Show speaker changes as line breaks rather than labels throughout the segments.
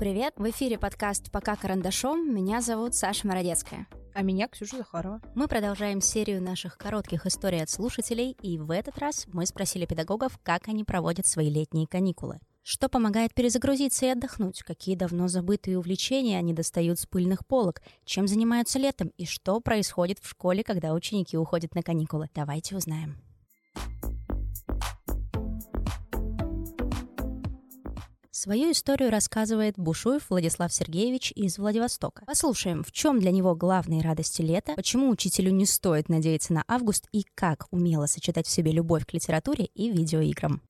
Привет! В эфире подкаст «Пока карандашом». Меня зовут Саша Мородецкая.
А меня Ксюша Захарова.
Мы продолжаем серию наших коротких историй от слушателей, и в этот раз мы спросили педагогов, как они проводят свои летние каникулы. Что помогает перезагрузиться и отдохнуть? Какие давно забытые увлечения они достают с пыльных полок? Чем занимаются летом? И что происходит в школе, когда ученики уходят на каникулы? Давайте узнаем. Свою историю рассказывает Бушуев Владислав Сергеевич из Владивостока. Послушаем, в чем для него главные радости лета, почему учителю не стоит надеяться на август и как умело сочетать в себе любовь к литературе и видеоиграм.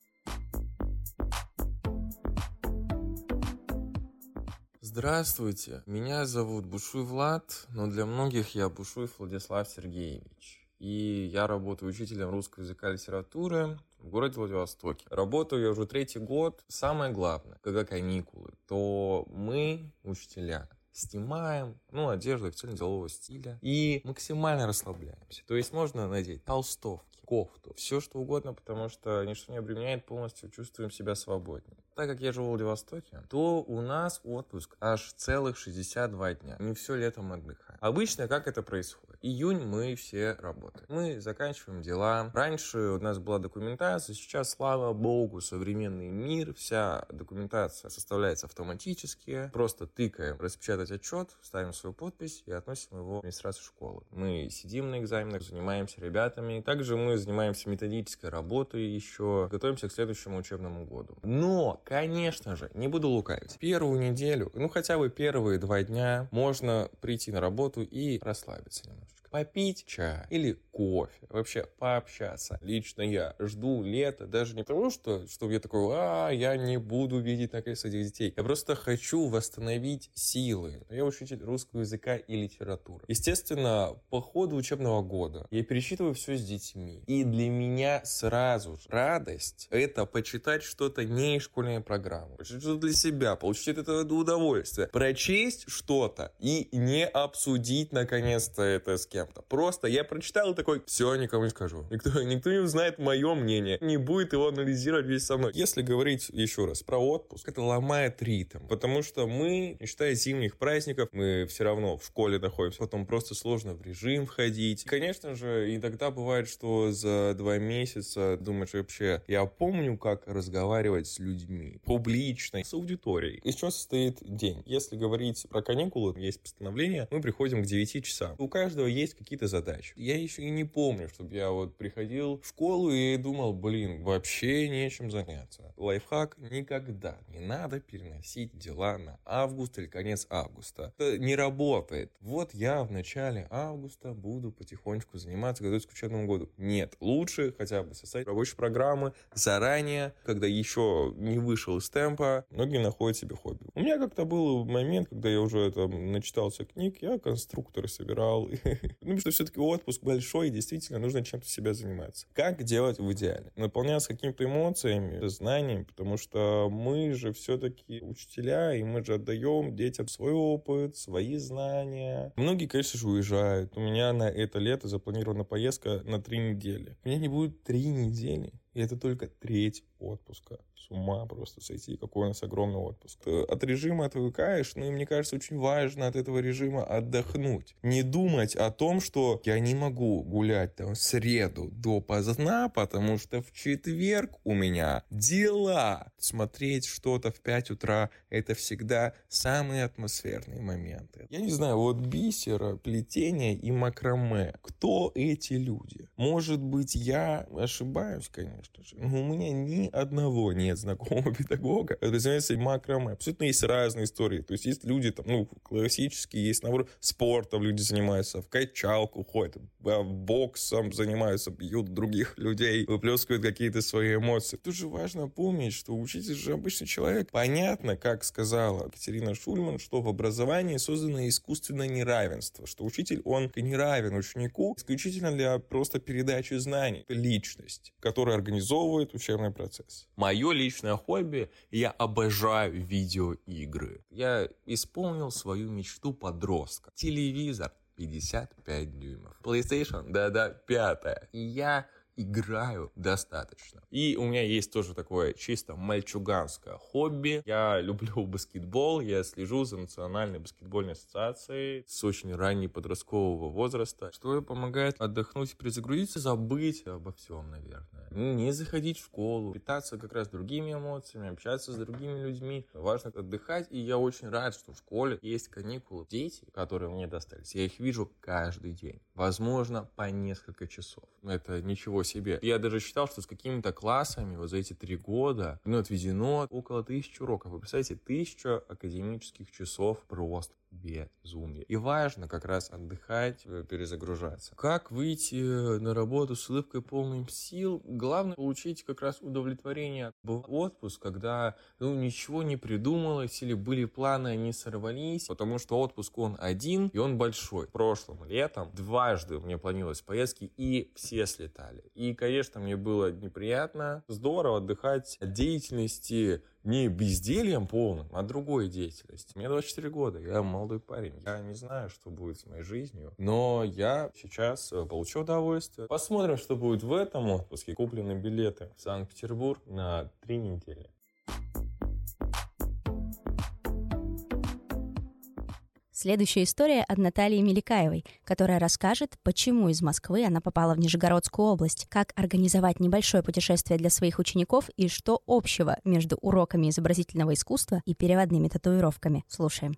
Здравствуйте, меня зовут Бушуй Влад, но для многих я Бушуев Владислав Сергеевич. И я работаю учителем русского языка и литературы в городе Владивостоке. Работаю я уже третий год. Самое главное, когда каникулы, то мы, учителя, снимаем, ну, одежду официально-делового стиля и максимально расслабляемся. То есть можно надеть толстовки, кофту, все что угодно, потому что ничто не обременяет, полностью чувствуем себя свободнее. Так как я живу в Владивостоке, то у нас отпуск аж целых 62 дня. Не все летом отдыхаем. Обычно как это происходит? Июнь мы все работаем. Мы заканчиваем дела. Раньше у нас была документация, сейчас, слава богу, современный мир, вся документация составляется автоматически. Просто тыкаем распечатать отчет, ставим свою подпись и относим его в администрацию школы. Мы сидим на экзаменах, занимаемся ребятами. Также мы занимаемся методической работой еще, готовимся к следующему учебному году. Но, конечно же, не буду лукавить. Первую неделю, ну хотя бы первые два дня можно прийти на работу и расслабиться немножко попить чай или кофе, вообще пообщаться. Лично я жду лета даже не потому, что, чтобы я такой, а, я не буду видеть наконец этих детей. Я просто хочу восстановить силы. Я учитель русского языка и литературы. Естественно, по ходу учебного года я пересчитываю все с детьми. И для меня сразу же радость — это почитать что-то не из школьной программы. Почитать что-то для себя, получить от этого удовольствие. Прочесть что-то и не обсудить наконец-то это с кем кем-то. Просто я прочитал и такой, все, никому не скажу. Никто, никто не узнает мое мнение, не будет его анализировать весь со мной. Если говорить еще раз про отпуск, это ломает ритм, потому что мы, не считая зимних праздников, мы все равно в школе находимся, потом просто сложно в режим входить. Конечно же, иногда бывает, что за два месяца думаешь вообще, я помню, как разговаривать с людьми, публично, с аудиторией. Из чего состоит день? Если говорить про каникулы, есть постановление, мы приходим к 9 часам. У каждого есть есть какие-то задачи. Я еще и не помню, чтобы я вот приходил в школу и думал, блин, вообще нечем заняться. Лайфхак никогда не надо переносить дела на август или конец августа. Это не работает. Вот я в начале августа буду потихонечку заниматься, готовиться к учебному году. Нет, лучше хотя бы составить рабочие программы заранее, когда еще не вышел из темпа. Многие находят себе хобби. У меня как-то был момент, когда я уже там начитался книг, я конструкторы собирал, потому что все-таки отпуск большой, и действительно нужно чем-то себя заниматься. Как делать в идеале? Наполняться какими-то эмоциями, знаниями, потому что мы же все-таки учителя, и мы же отдаем детям свой опыт, свои знания. Многие, конечно же, уезжают. У меня на это лето запланирована поездка на три недели. У меня не будет три недели. И это только треть отпуска. С ума просто сойти, какой у нас огромный отпуск. От режима отвыкаешь, ну и мне кажется, очень важно от этого режима отдохнуть. Не думать о том, что я не могу гулять там в среду до поздна, потому что в четверг у меня дела. Смотреть что-то в 5 утра — это всегда самые атмосферные моменты. Я не знаю, вот бисера, плетение и макраме. Кто эти люди? Может быть, я ошибаюсь, конечно же, но у меня ни одного нет знакомого педагога, который занимается макраме. Абсолютно есть разные истории. То есть есть люди, там, ну, классические, есть, наоборот, спортом люди занимаются, в качалку ходят, боксом занимаются, бьют других людей, выплескивают какие-то свои эмоции. Тут же важно помнить, что учитель же обычный человек. Понятно, как сказала Екатерина Шульман, что в образовании создано искусственное неравенство, что учитель, он не равен ученику исключительно для просто передачи знаний. Это личность, которая организовывает учебный процесс. Мое личное хобби, я обожаю видеоигры. Я исполнил свою мечту подростка. Телевизор 55 дюймов. PlayStation, да-да, пятая. И я играю достаточно. И у меня есть тоже такое чисто мальчуганское хобби. Я люблю баскетбол, я слежу за Национальной баскетбольной ассоциацией с очень ранней подросткового возраста, что помогает отдохнуть, перезагрузиться, забыть обо всем, наверное. Не заходить в школу, питаться как раз другими эмоциями, общаться с другими людьми. Важно отдыхать, и я очень рад, что в школе есть каникулы. Дети, которые мне достались, я их вижу каждый день. Возможно, по несколько часов. Это ничего. Я даже считал, что с какими-то классами вот за эти три года ну, отведено около тысячи уроков. Вы представляете, тысяча академических часов просто безумие. И важно как раз отдыхать, э, перезагружаться. Как выйти э, на работу с улыбкой полным сил? Главное получить как раз удовлетворение. Был отпуск, когда ну, ничего не придумалось или были планы, они сорвались, потому что отпуск он один и он большой. Прошлым летом дважды мне планировалось поездки и все слетали. И, конечно, мне было неприятно. Здорово отдыхать от деятельности не бездельем полным, а другой деятельностью. Мне 24 года, я молодой парень. Я не знаю, что будет с моей жизнью, но я сейчас э, получу удовольствие. Посмотрим, что будет в этом отпуске. Куплены билеты в Санкт-Петербург на три недели.
Следующая история от Натальи Меликаевой, которая расскажет, почему из Москвы она попала в Нижегородскую область, как организовать небольшое путешествие для своих учеников и что общего между уроками изобразительного искусства и переводными татуировками. Слушаем.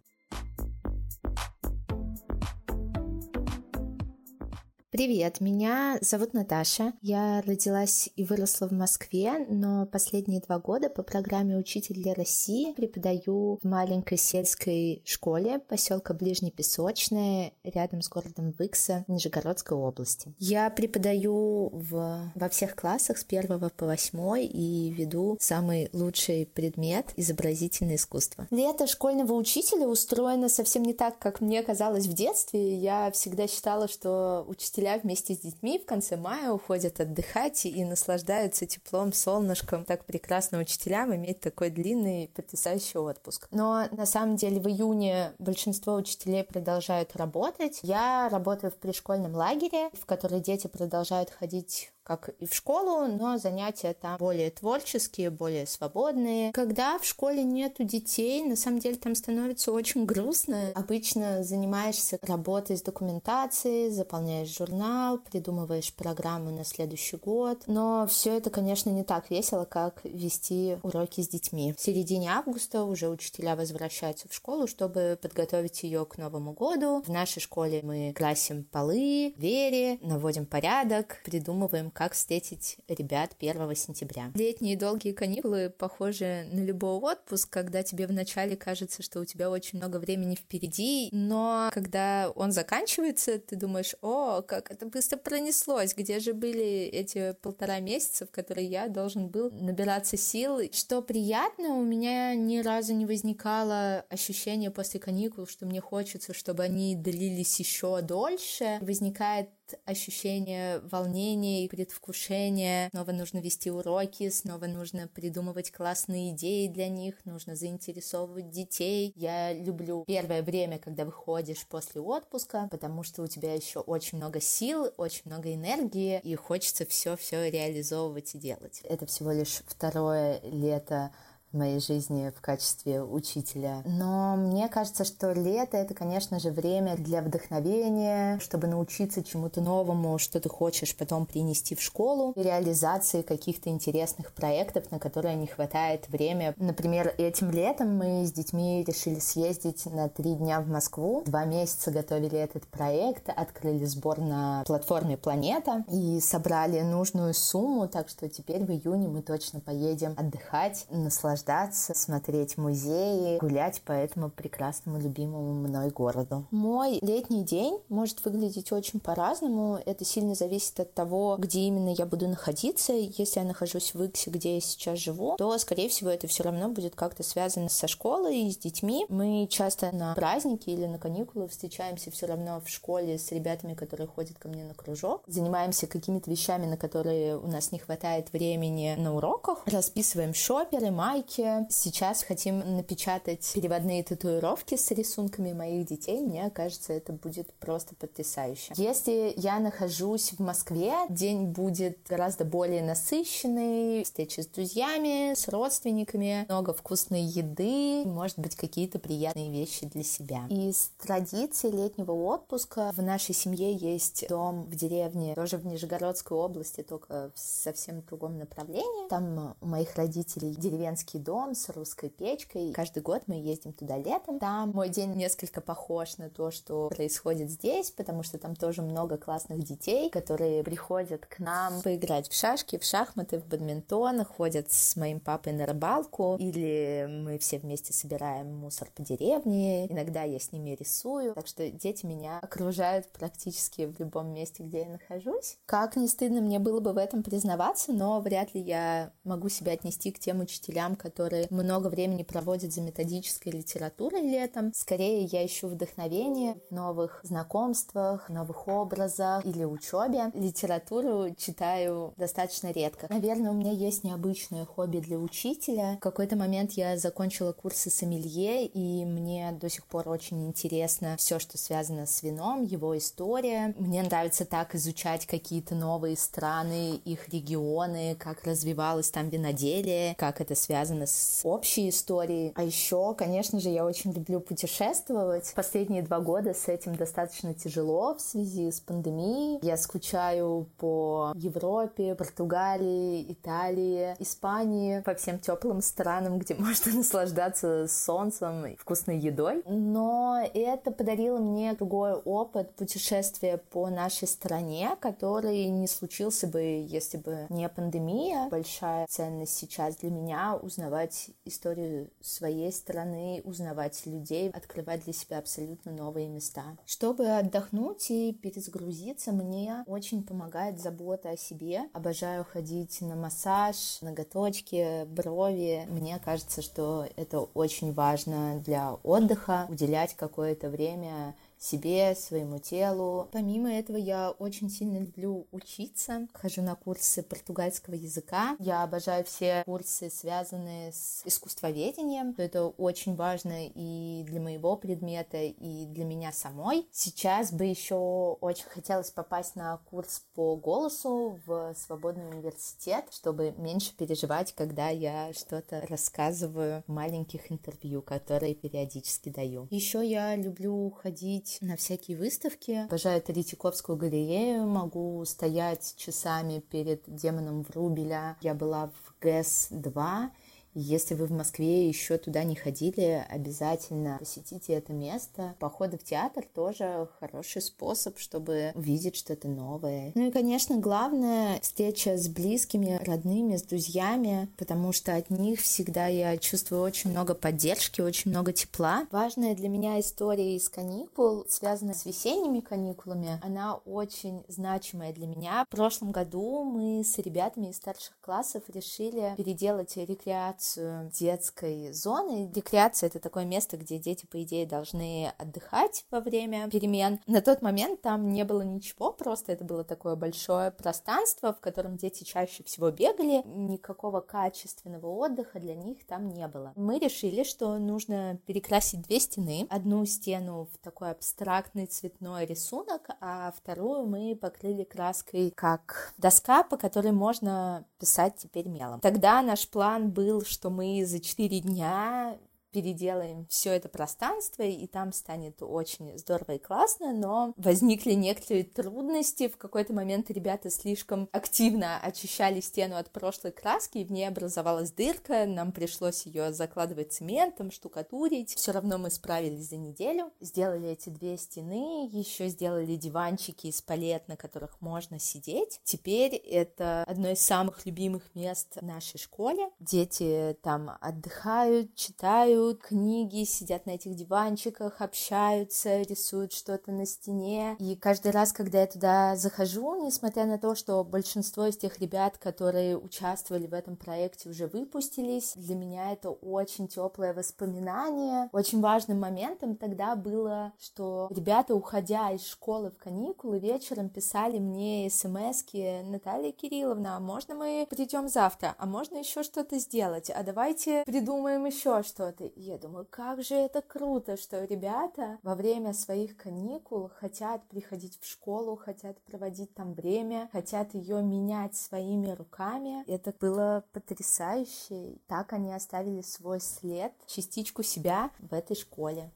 Привет, меня зовут Наташа. Я родилась и выросла в Москве, но последние два года по программе «Учитель для России» преподаю в маленькой сельской школе поселка Ближнепесочное, рядом с городом Выкса, Нижегородской области. Я преподаю в, во всех классах с первого по восьмой и веду самый лучший предмет — изобразительное искусство. Лето школьного учителя устроено совсем не так, как мне казалось в детстве. Я всегда считала, что учитель учителя вместе с детьми в конце мая уходят отдыхать и наслаждаются теплом, солнышком. Так прекрасно учителям иметь такой длинный, потрясающий отпуск. Но на самом деле в июне большинство учителей продолжают работать. Я работаю в пришкольном лагере, в который дети продолжают ходить как и в школу, но занятия там более творческие, более свободные. Когда в школе нету детей, на самом деле там становится очень грустно. Обычно занимаешься работой с документацией, заполняешь журнал, придумываешь программу на следующий год. Но все это, конечно, не так весело, как вести уроки с детьми. В середине августа уже учителя возвращаются в школу, чтобы подготовить ее к Новому году. В нашей школе мы красим полы, двери, наводим порядок, придумываем, как встретить ребят 1 сентября. Летние долгие каникулы похожи на любой отпуск, когда тебе вначале кажется, что у тебя очень много времени впереди, но когда он заканчивается, ты думаешь, о, как это быстро пронеслось, где же были эти полтора месяца, в которые я должен был набираться сил. Что приятно, у меня ни разу не возникало ощущение после каникул, что мне хочется, чтобы они длились еще дольше. Возникает ощущение волнения и предвкушения. Снова нужно вести уроки, снова нужно придумывать классные идеи для них, нужно заинтересовывать детей. Я люблю первое время, когда выходишь после отпуска, потому что у тебя еще очень много сил, очень много энергии, и хочется все-все реализовывать и делать. Это всего лишь второе лето в моей жизни в качестве учителя. Но мне кажется, что лето — это, конечно же, время для вдохновения, чтобы научиться чему-то новому, что ты хочешь потом принести в школу, реализации каких-то интересных проектов, на которые не хватает времени. Например, этим летом мы с детьми решили съездить на три дня в Москву. Два месяца готовили этот проект, открыли сбор на платформе «Планета» и собрали нужную сумму, так что теперь в июне мы точно поедем отдыхать, наслаждаться наслаждаться, смотреть музеи, гулять по этому прекрасному, любимому мной городу. Мой летний день может выглядеть очень по-разному. Это сильно зависит от того, где именно я буду находиться. Если я нахожусь в Иксе, где я сейчас живу, то, скорее всего, это все равно будет как-то связано со школой и с детьми. Мы часто на праздники или на каникулы встречаемся все равно в школе с ребятами, которые ходят ко мне на кружок. Занимаемся какими-то вещами, на которые у нас не хватает времени на уроках. Расписываем шоперы, майки. Сейчас хотим напечатать переводные татуировки с рисунками моих детей. Мне кажется, это будет просто потрясающе. Если я нахожусь в Москве, день будет гораздо более насыщенный. Встречи с друзьями, с родственниками, много вкусной еды, может быть, какие-то приятные вещи для себя. Из традиций летнего отпуска в нашей семье есть дом в деревне, тоже в Нижегородской области, только в совсем другом направлении. Там у моих родителей деревенский дом с русской печкой. Каждый год мы ездим туда летом. Там мой день несколько похож на то, что происходит здесь, потому что там тоже много классных детей, которые приходят к нам поиграть в шашки, в шахматы, в бадминтон, ходят с моим папой на рыбалку, или мы все вместе собираем мусор по деревне, иногда я с ними рисую, так что дети меня окружают практически в любом месте, где я нахожусь. Как не стыдно мне было бы в этом признаваться, но вряд ли я могу себя отнести к тем учителям, которые много времени проводят за методической литературой летом. Скорее, я ищу вдохновение в новых знакомствах, новых образах или учебе. Литературу читаю достаточно редко. Наверное, у меня есть необычное хобби для учителя. В какой-то момент я закончила курсы сомелье, и мне до сих пор очень интересно все, что связано с вином, его история. Мне нравится так изучать какие-то новые страны, их регионы, как развивалось там виноделие, как это связано с общей историей. А еще, конечно же, я очень люблю путешествовать. Последние два года с этим достаточно тяжело в связи с пандемией. Я скучаю по Европе, Португалии, Италии, Испании, по всем теплым странам, где можно наслаждаться солнцем и вкусной едой. Но это подарило мне другой опыт путешествия по нашей стране, который не случился бы, если бы не пандемия. Большая ценность сейчас для меня узнавать историю своей страны, узнавать людей, открывать для себя абсолютно новые места. Чтобы отдохнуть и перезагрузиться, мне очень помогает забота о себе. Обожаю ходить на массаж, ноготочки, брови. Мне кажется, что это очень важно для отдыха, уделять какое-то время себе, своему телу. Помимо этого, я очень сильно люблю учиться. Хожу на курсы португальского языка. Я обожаю все курсы, связанные с искусствоведением. Это очень важно и для моего предмета, и для меня самой. Сейчас бы еще очень хотелось попасть на курс по голосу в свободный университет, чтобы меньше переживать, когда я что-то рассказываю в маленьких интервью, которые периодически даю. Еще я люблю ходить ходить на всякие выставки. Обожаю Третьяковскую галерею, могу стоять часами перед демоном Врубеля. Я была в ГЭС-2, если вы в Москве еще туда не ходили, обязательно посетите это место. Походы в театр тоже хороший способ, чтобы увидеть что-то новое. Ну и, конечно, главное — встреча с близкими, родными, с друзьями, потому что от них всегда я чувствую очень много поддержки, очень много тепла. Важная для меня история из каникул, связанная с весенними каникулами, она очень значимая для меня. В прошлом году мы с ребятами из старших классов решили переделать рекреацию рекреацию детской зоны. Рекреация — это такое место, где дети, по идее, должны отдыхать во время перемен. На тот момент там не было ничего, просто это было такое большое пространство, в котором дети чаще всего бегали. Никакого качественного отдыха для них там не было. Мы решили, что нужно перекрасить две стены. Одну стену в такой абстрактный цветной рисунок, а вторую мы покрыли краской как доска, по которой можно писать теперь мелом. Тогда наш план был, что мы за четыре дня переделаем все это пространство, и там станет очень здорово и классно, но возникли некоторые трудности. В какой-то момент ребята слишком активно очищали стену от прошлой краски, и в ней образовалась дырка, нам пришлось ее закладывать цементом, штукатурить. Все равно мы справились за неделю, сделали эти две стены, еще сделали диванчики из палет, на которых можно сидеть. Теперь это одно из самых любимых мест в нашей школе. Дети там отдыхают, читают книги, сидят на этих диванчиках, общаются, рисуют что-то на стене. И каждый раз, когда я туда захожу, несмотря на то, что большинство из тех ребят, которые участвовали в этом проекте, уже выпустились, для меня это очень теплое воспоминание. Очень важным моментом тогда было, что ребята, уходя из школы в каникулы, вечером писали мне смс Наталья Кирилловна, а можно мы придем завтра? А можно еще что-то сделать? А давайте придумаем еще что-то. Я думаю, как же это круто, что ребята во время своих каникул хотят приходить в школу, хотят проводить там время, хотят ее менять своими руками. Это было потрясающе. Так они оставили свой след, частичку себя в этой школе.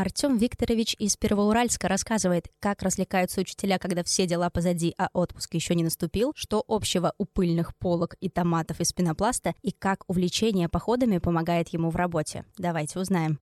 Артем Викторович из Первоуральска рассказывает, как развлекаются учителя, когда все дела позади, а отпуск еще не наступил, что общего у пыльных полок и томатов из пенопласта, и как увлечение походами помогает ему в работе. Давайте узнаем.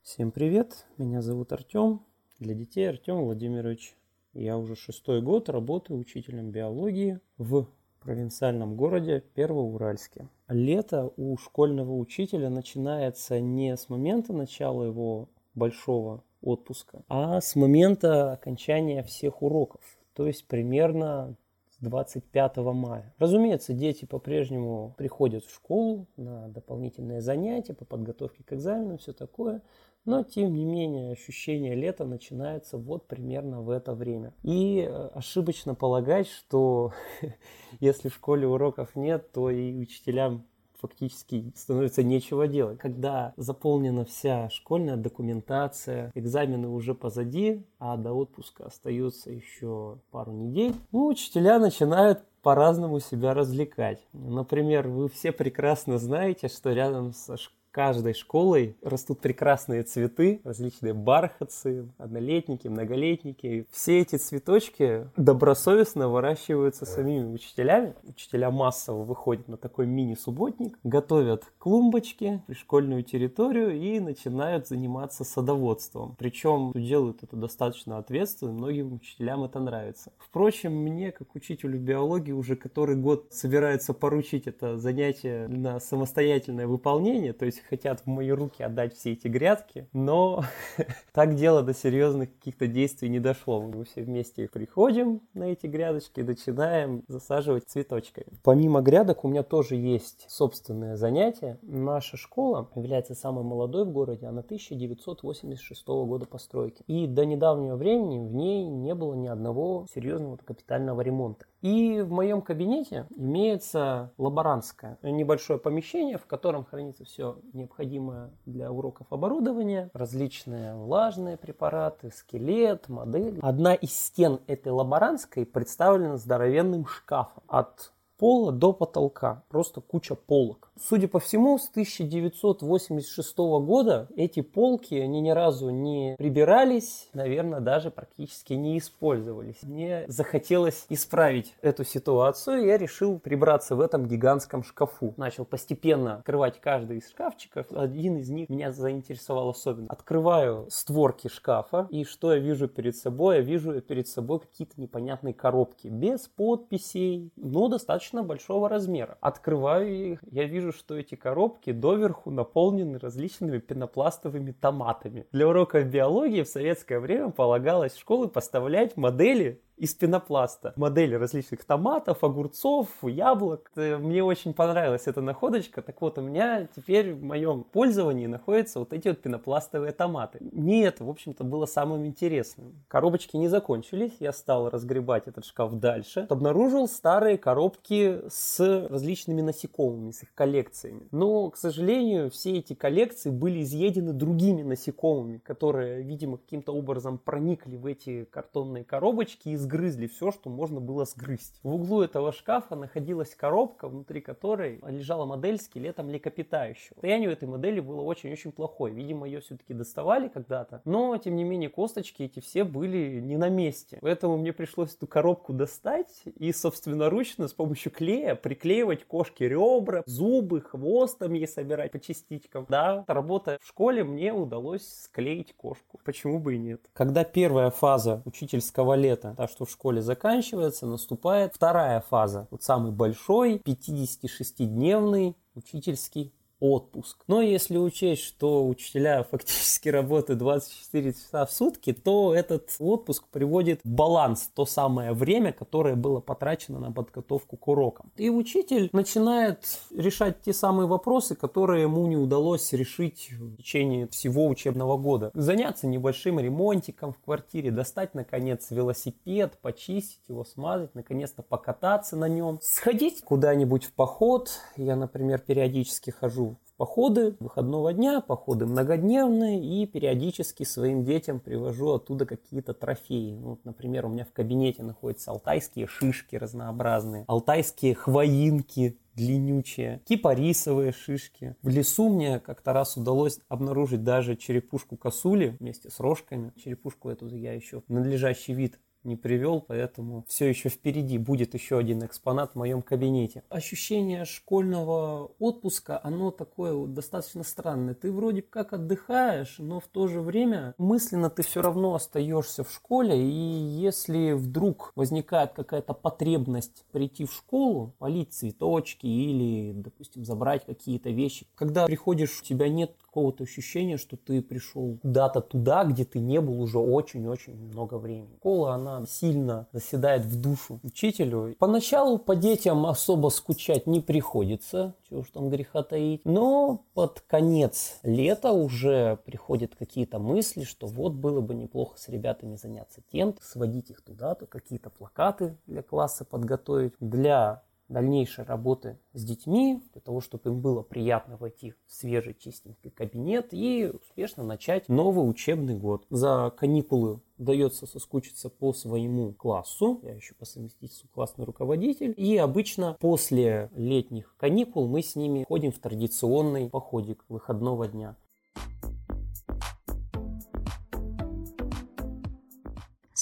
Всем привет, меня зовут Артем. Для детей Артем Владимирович. Я уже шестой год работаю учителем биологии в провинциальном городе Первоуральске. Лето у школьного учителя начинается не с момента начала его большого отпуска, а с момента окончания всех уроков, то есть примерно с 25 мая. Разумеется, дети по-прежнему приходят в школу на дополнительные занятия по подготовке к экзаменам, все такое, но, тем не менее, ощущение лета начинается вот примерно в это время. И э, ошибочно полагать, что если в школе уроков нет, то и учителям фактически становится нечего делать. Когда заполнена вся школьная документация, экзамены уже позади, а до отпуска остается еще пару недель, ну, учителя начинают по-разному себя развлекать. Например, вы все прекрасно знаете, что рядом со школой каждой школой растут прекрасные цветы, различные бархатцы, однолетники, многолетники. Все эти цветочки добросовестно выращиваются самими учителями. Учителя массово выходят на такой мини-субботник, готовят клумбочки, пришкольную территорию и начинают заниматься садоводством. Причем делают это достаточно ответственно, многим учителям это нравится. Впрочем, мне, как учителю биологии, уже который год собирается поручить это занятие на самостоятельное выполнение, то есть хотят в мои руки отдать все эти грядки, но так дело до серьезных каких-то действий не дошло. Мы все вместе приходим на эти грядочки и начинаем засаживать цветочками. Помимо грядок у меня тоже есть собственное занятие. Наша школа является самой молодой в городе, она 1986 года постройки. И до недавнего времени в ней не было ни одного серьезного капитального ремонта. И в моем кабинете имеется лаборантское небольшое помещение, в котором хранится все необходимое для уроков оборудование, различные влажные препараты, скелет, модель. Одна из стен этой лаборантской представлена здоровенным шкафом от пола до потолка, просто куча полок. Судя по всему, с 1986 года эти полки, они ни разу не прибирались, наверное, даже практически не использовались. Мне захотелось исправить эту ситуацию, и я решил прибраться в этом гигантском шкафу. Начал постепенно открывать каждый из шкафчиков. Один из них меня заинтересовал особенно. Открываю створки шкафа, и что я вижу перед собой? Я вижу перед собой какие-то непонятные коробки, без подписей, но достаточно большого размера. Открываю их, я вижу вижу, что эти коробки доверху наполнены различными пенопластовыми томатами. Для уроков биологии в советское время полагалось в школы поставлять модели из пенопласта. Модели различных томатов, огурцов, яблок. Мне очень понравилась эта находочка. Так вот, у меня теперь в моем пользовании находятся вот эти вот пенопластовые томаты. Мне это, в общем-то, было самым интересным. Коробочки не закончились. Я стал разгребать этот шкаф дальше. Обнаружил старые коробки с различными насекомыми, с их коллекциями. Но, к сожалению, все эти коллекции были изъедены другими насекомыми, которые, видимо, каким-то образом проникли в эти картонные коробочки и сгрызли все, что можно было сгрызть. В углу этого шкафа находилась коробка, внутри которой лежала модель скелета млекопитающего. Состояние у этой модели было очень-очень плохое. Видимо, ее все-таки доставали когда-то. Но, тем не менее, косточки эти все были не на месте. Поэтому мне пришлось эту коробку достать и собственноручно с помощью клея приклеивать кошке ребра, зубы, хвост там ей собирать по частичкам. Да, работая в школе, мне удалось склеить кошку. Почему бы и нет? Когда первая фаза учительского лета, та, что в школе заканчивается, наступает вторая фаза. Вот самый большой, 56-дневный учительский отпуск. Но если учесть, что учителя фактически работают 24 часа в сутки, то этот отпуск приводит в баланс то самое время, которое было потрачено на подготовку к урокам. И учитель начинает решать те самые вопросы, которые ему не удалось решить в течение всего учебного года. Заняться небольшим ремонтиком в квартире, достать, наконец, велосипед, почистить его, смазать, наконец-то покататься на нем, сходить куда-нибудь в поход. Я, например, периодически хожу походы выходного дня, походы многодневные, и периодически своим детям привожу оттуда какие-то трофеи. Ну, вот, например, у меня в кабинете находятся алтайские шишки разнообразные, алтайские хвоинки, длиннючие, кипарисовые шишки. В лесу мне как-то раз удалось обнаружить даже черепушку косули вместе с рожками. Черепушку эту я еще в надлежащий вид не привел, поэтому все еще впереди будет еще один экспонат в моем кабинете. Ощущение школьного отпуска, оно такое вот достаточно странное. Ты вроде как отдыхаешь, но в то же время мысленно ты все равно остаешься в школе, и если вдруг возникает какая-то потребность прийти в школу, полить цветочки или, допустим, забрать какие-то вещи, когда приходишь, у тебя нет какого-то ощущения, что ты пришел куда-то туда, где ты не был уже очень-очень много времени. Школа, она сильно заседает в душу учителю. Поначалу по детям особо скучать не приходится, чего уж там греха таить. Но под конец лета уже приходят какие-то мысли, что вот было бы неплохо с ребятами заняться тем, сводить их туда-то, какие-то плакаты для класса подготовить. Для дальнейшей работы с детьми, для того, чтобы им было приятно войти в свежий чистенький кабинет и успешно начать новый учебный год. За каникулы удается соскучиться по своему классу. Я еще по совместительству классный руководитель. И обычно после летних каникул мы с ними ходим в традиционный походик выходного дня.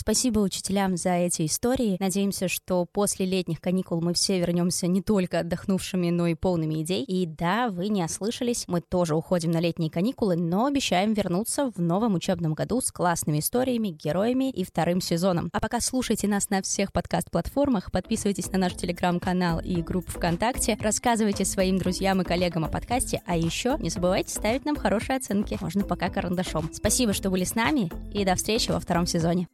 Спасибо учителям за эти истории. Надеемся, что после летних каникул мы все вернемся не только отдохнувшими, но и полными идей. И да, вы не ослышались, мы тоже уходим на летние каникулы, но обещаем вернуться в новом учебном году с классными историями, героями и вторым сезоном. А пока слушайте нас на всех подкаст-платформах, подписывайтесь на наш телеграм-канал и группу ВКонтакте, рассказывайте своим друзьям и коллегам о подкасте, а еще не забывайте ставить нам хорошие оценки, можно пока карандашом. Спасибо, что были с нами, и до встречи во втором сезоне.